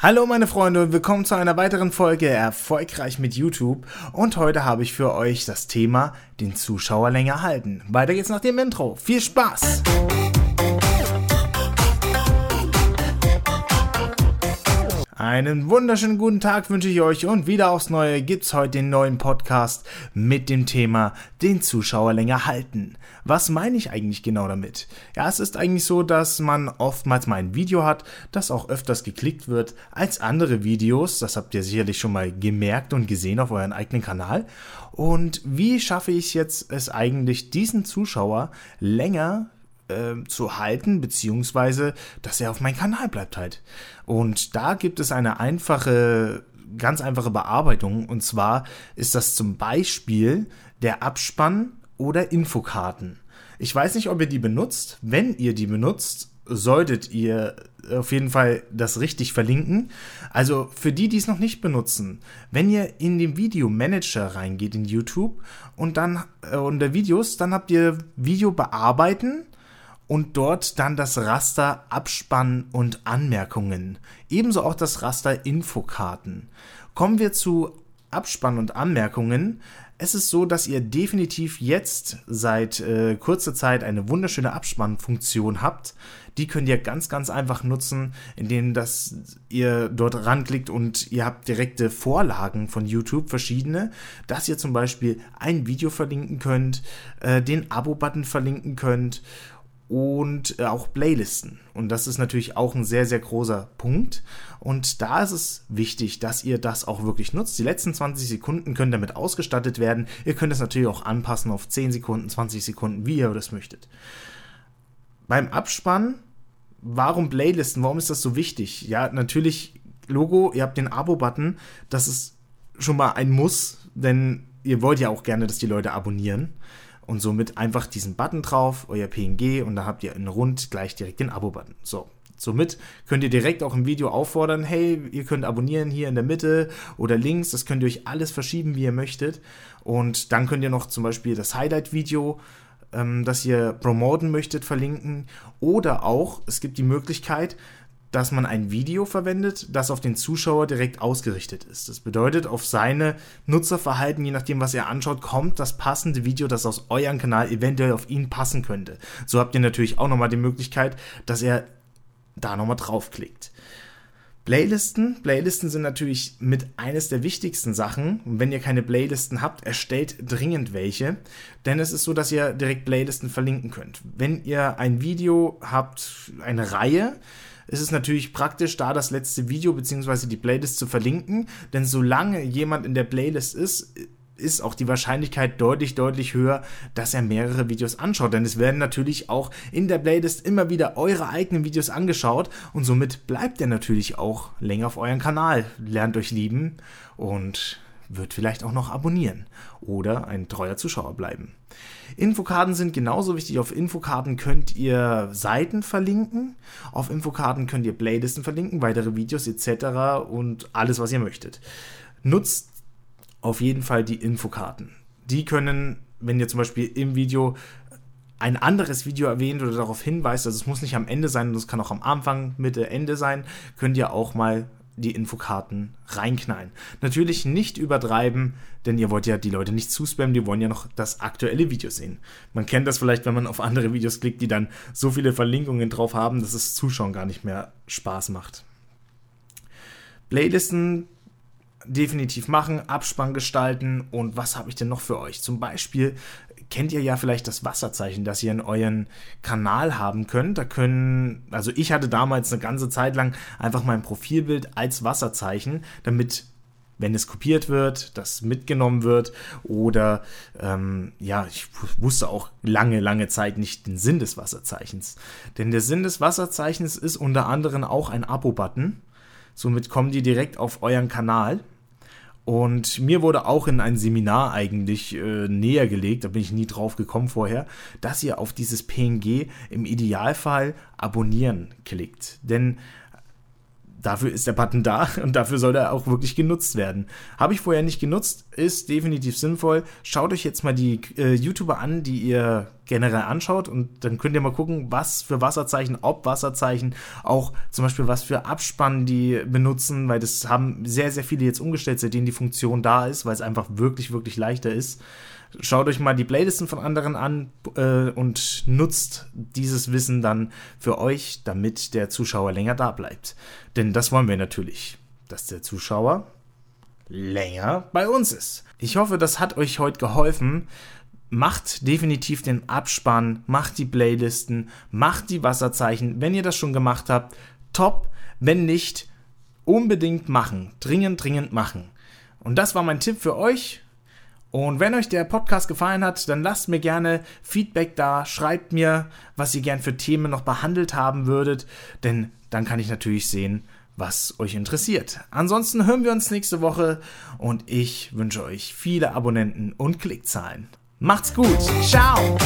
Hallo meine Freunde und willkommen zu einer weiteren Folge Erfolgreich mit YouTube und heute habe ich für euch das Thema den Zuschauer länger halten. Weiter geht's nach dem Intro. Viel Spaß! Einen wunderschönen guten Tag wünsche ich euch und wieder aufs Neue gibt's heute den neuen Podcast mit dem Thema den Zuschauer länger halten. Was meine ich eigentlich genau damit? Ja, es ist eigentlich so, dass man oftmals mal ein Video hat, das auch öfters geklickt wird als andere Videos. Das habt ihr sicherlich schon mal gemerkt und gesehen auf euren eigenen Kanal. Und wie schaffe ich jetzt es eigentlich, diesen Zuschauer länger äh, zu halten, beziehungsweise, dass er auf meinem Kanal bleibt halt. Und da gibt es eine einfache, ganz einfache Bearbeitung. Und zwar ist das zum Beispiel der Abspann oder Infokarten. Ich weiß nicht, ob ihr die benutzt. Wenn ihr die benutzt, solltet ihr auf jeden Fall das richtig verlinken. Also für die, die es noch nicht benutzen, wenn ihr in den Videomanager reingeht in YouTube und dann äh, unter Videos, dann habt ihr Video bearbeiten und dort dann das Raster Abspann und Anmerkungen. Ebenso auch das Raster Infokarten. Kommen wir zu Abspann und Anmerkungen. Es ist so, dass ihr definitiv jetzt seit äh, kurzer Zeit eine wunderschöne Abspannfunktion habt. Die könnt ihr ganz, ganz einfach nutzen, indem dass ihr dort ranklickt und ihr habt direkte Vorlagen von YouTube, verschiedene, dass ihr zum Beispiel ein Video verlinken könnt, äh, den Abo-Button verlinken könnt und äh, auch Playlisten. Und das ist natürlich auch ein sehr, sehr großer Punkt. Und da ist es wichtig, dass ihr das auch wirklich nutzt. Die letzten 20 Sekunden können damit ausgestattet werden. Ihr könnt es natürlich auch anpassen auf 10 Sekunden, 20 Sekunden, wie ihr das möchtet. Beim Abspann, warum Playlisten? Warum ist das so wichtig? Ja, natürlich Logo, ihr habt den Abo-Button. Das ist schon mal ein Muss, denn ihr wollt ja auch gerne, dass die Leute abonnieren und somit einfach diesen Button drauf, euer PNG und da habt ihr in rund gleich direkt den Abo-Button. So. Somit könnt ihr direkt auch im Video auffordern, hey, ihr könnt abonnieren hier in der Mitte oder links, das könnt ihr euch alles verschieben, wie ihr möchtet. Und dann könnt ihr noch zum Beispiel das Highlight-Video, ähm, das ihr promoten möchtet, verlinken. Oder auch, es gibt die Möglichkeit, dass man ein Video verwendet, das auf den Zuschauer direkt ausgerichtet ist. Das bedeutet, auf seine Nutzerverhalten, je nachdem, was er anschaut, kommt das passende Video, das aus eurem Kanal eventuell auf ihn passen könnte. So habt ihr natürlich auch nochmal die Möglichkeit, dass er da nochmal draufklickt. Playlisten. Playlisten sind natürlich mit eines der wichtigsten Sachen. Und wenn ihr keine Playlisten habt, erstellt dringend welche. Denn es ist so, dass ihr direkt Playlisten verlinken könnt. Wenn ihr ein Video habt, eine Reihe, ist es natürlich praktisch, da das letzte Video bzw. die Playlist zu verlinken, denn solange jemand in der Playlist ist, ist auch die Wahrscheinlichkeit deutlich, deutlich höher, dass er mehrere Videos anschaut. Denn es werden natürlich auch in der Playlist immer wieder eure eigenen Videos angeschaut und somit bleibt er natürlich auch länger auf eurem Kanal, lernt euch lieben und wird vielleicht auch noch abonnieren oder ein treuer Zuschauer bleiben. Infokarten sind genauso wichtig. Auf Infokarten könnt ihr Seiten verlinken. Auf Infokarten könnt ihr Playlisten verlinken, weitere Videos etc. und alles, was ihr möchtet. Nutzt auf jeden Fall die Infokarten. Die können, wenn ihr zum Beispiel im Video ein anderes Video erwähnt oder darauf hinweist, also es muss nicht am Ende sein, es kann auch am Anfang, Mitte, Ende sein, könnt ihr auch mal die Infokarten reinknallen. Natürlich nicht übertreiben, denn ihr wollt ja die Leute nicht zuspammen, die wollen ja noch das aktuelle Video sehen. Man kennt das vielleicht, wenn man auf andere Videos klickt, die dann so viele Verlinkungen drauf haben, dass es Zuschauen gar nicht mehr Spaß macht. Playlisten definitiv machen, Abspann gestalten und was habe ich denn noch für euch? Zum Beispiel kennt ihr ja vielleicht das Wasserzeichen, das ihr in euren Kanal haben könnt. Da können, also ich hatte damals eine ganze Zeit lang einfach mein Profilbild als Wasserzeichen, damit wenn es kopiert wird, das mitgenommen wird oder ähm, ja, ich wusste auch lange, lange Zeit nicht den Sinn des Wasserzeichens. Denn der Sinn des Wasserzeichens ist unter anderem auch ein Abo-Button. Somit kommen die direkt auf euren Kanal und mir wurde auch in ein Seminar eigentlich äh, näher gelegt, da bin ich nie drauf gekommen vorher, dass ihr auf dieses PNG im Idealfall abonnieren klickt. Denn dafür ist der Button da und dafür soll er auch wirklich genutzt werden. Habe ich vorher nicht genutzt, ist definitiv sinnvoll. Schaut euch jetzt mal die äh, YouTuber an, die ihr generell anschaut und dann könnt ihr mal gucken, was für Wasserzeichen, ob Wasserzeichen, auch zum Beispiel was für Abspannen die benutzen, weil das haben sehr, sehr viele jetzt umgestellt, seitdem die Funktion da ist, weil es einfach wirklich, wirklich leichter ist. Schaut euch mal die Playlisten von anderen an äh, und nutzt dieses Wissen dann für euch, damit der Zuschauer länger da bleibt. Denn das wollen wir natürlich, dass der Zuschauer länger bei uns ist. Ich hoffe, das hat euch heute geholfen. Macht definitiv den Abspann, macht die Playlisten, macht die Wasserzeichen. Wenn ihr das schon gemacht habt, top. Wenn nicht, unbedingt machen. Dringend, dringend machen. Und das war mein Tipp für euch. Und wenn euch der Podcast gefallen hat, dann lasst mir gerne Feedback da, schreibt mir, was ihr gern für Themen noch behandelt haben würdet, denn dann kann ich natürlich sehen, was euch interessiert. Ansonsten hören wir uns nächste Woche und ich wünsche euch viele Abonnenten und Klickzahlen. Macht's gut. Ciao.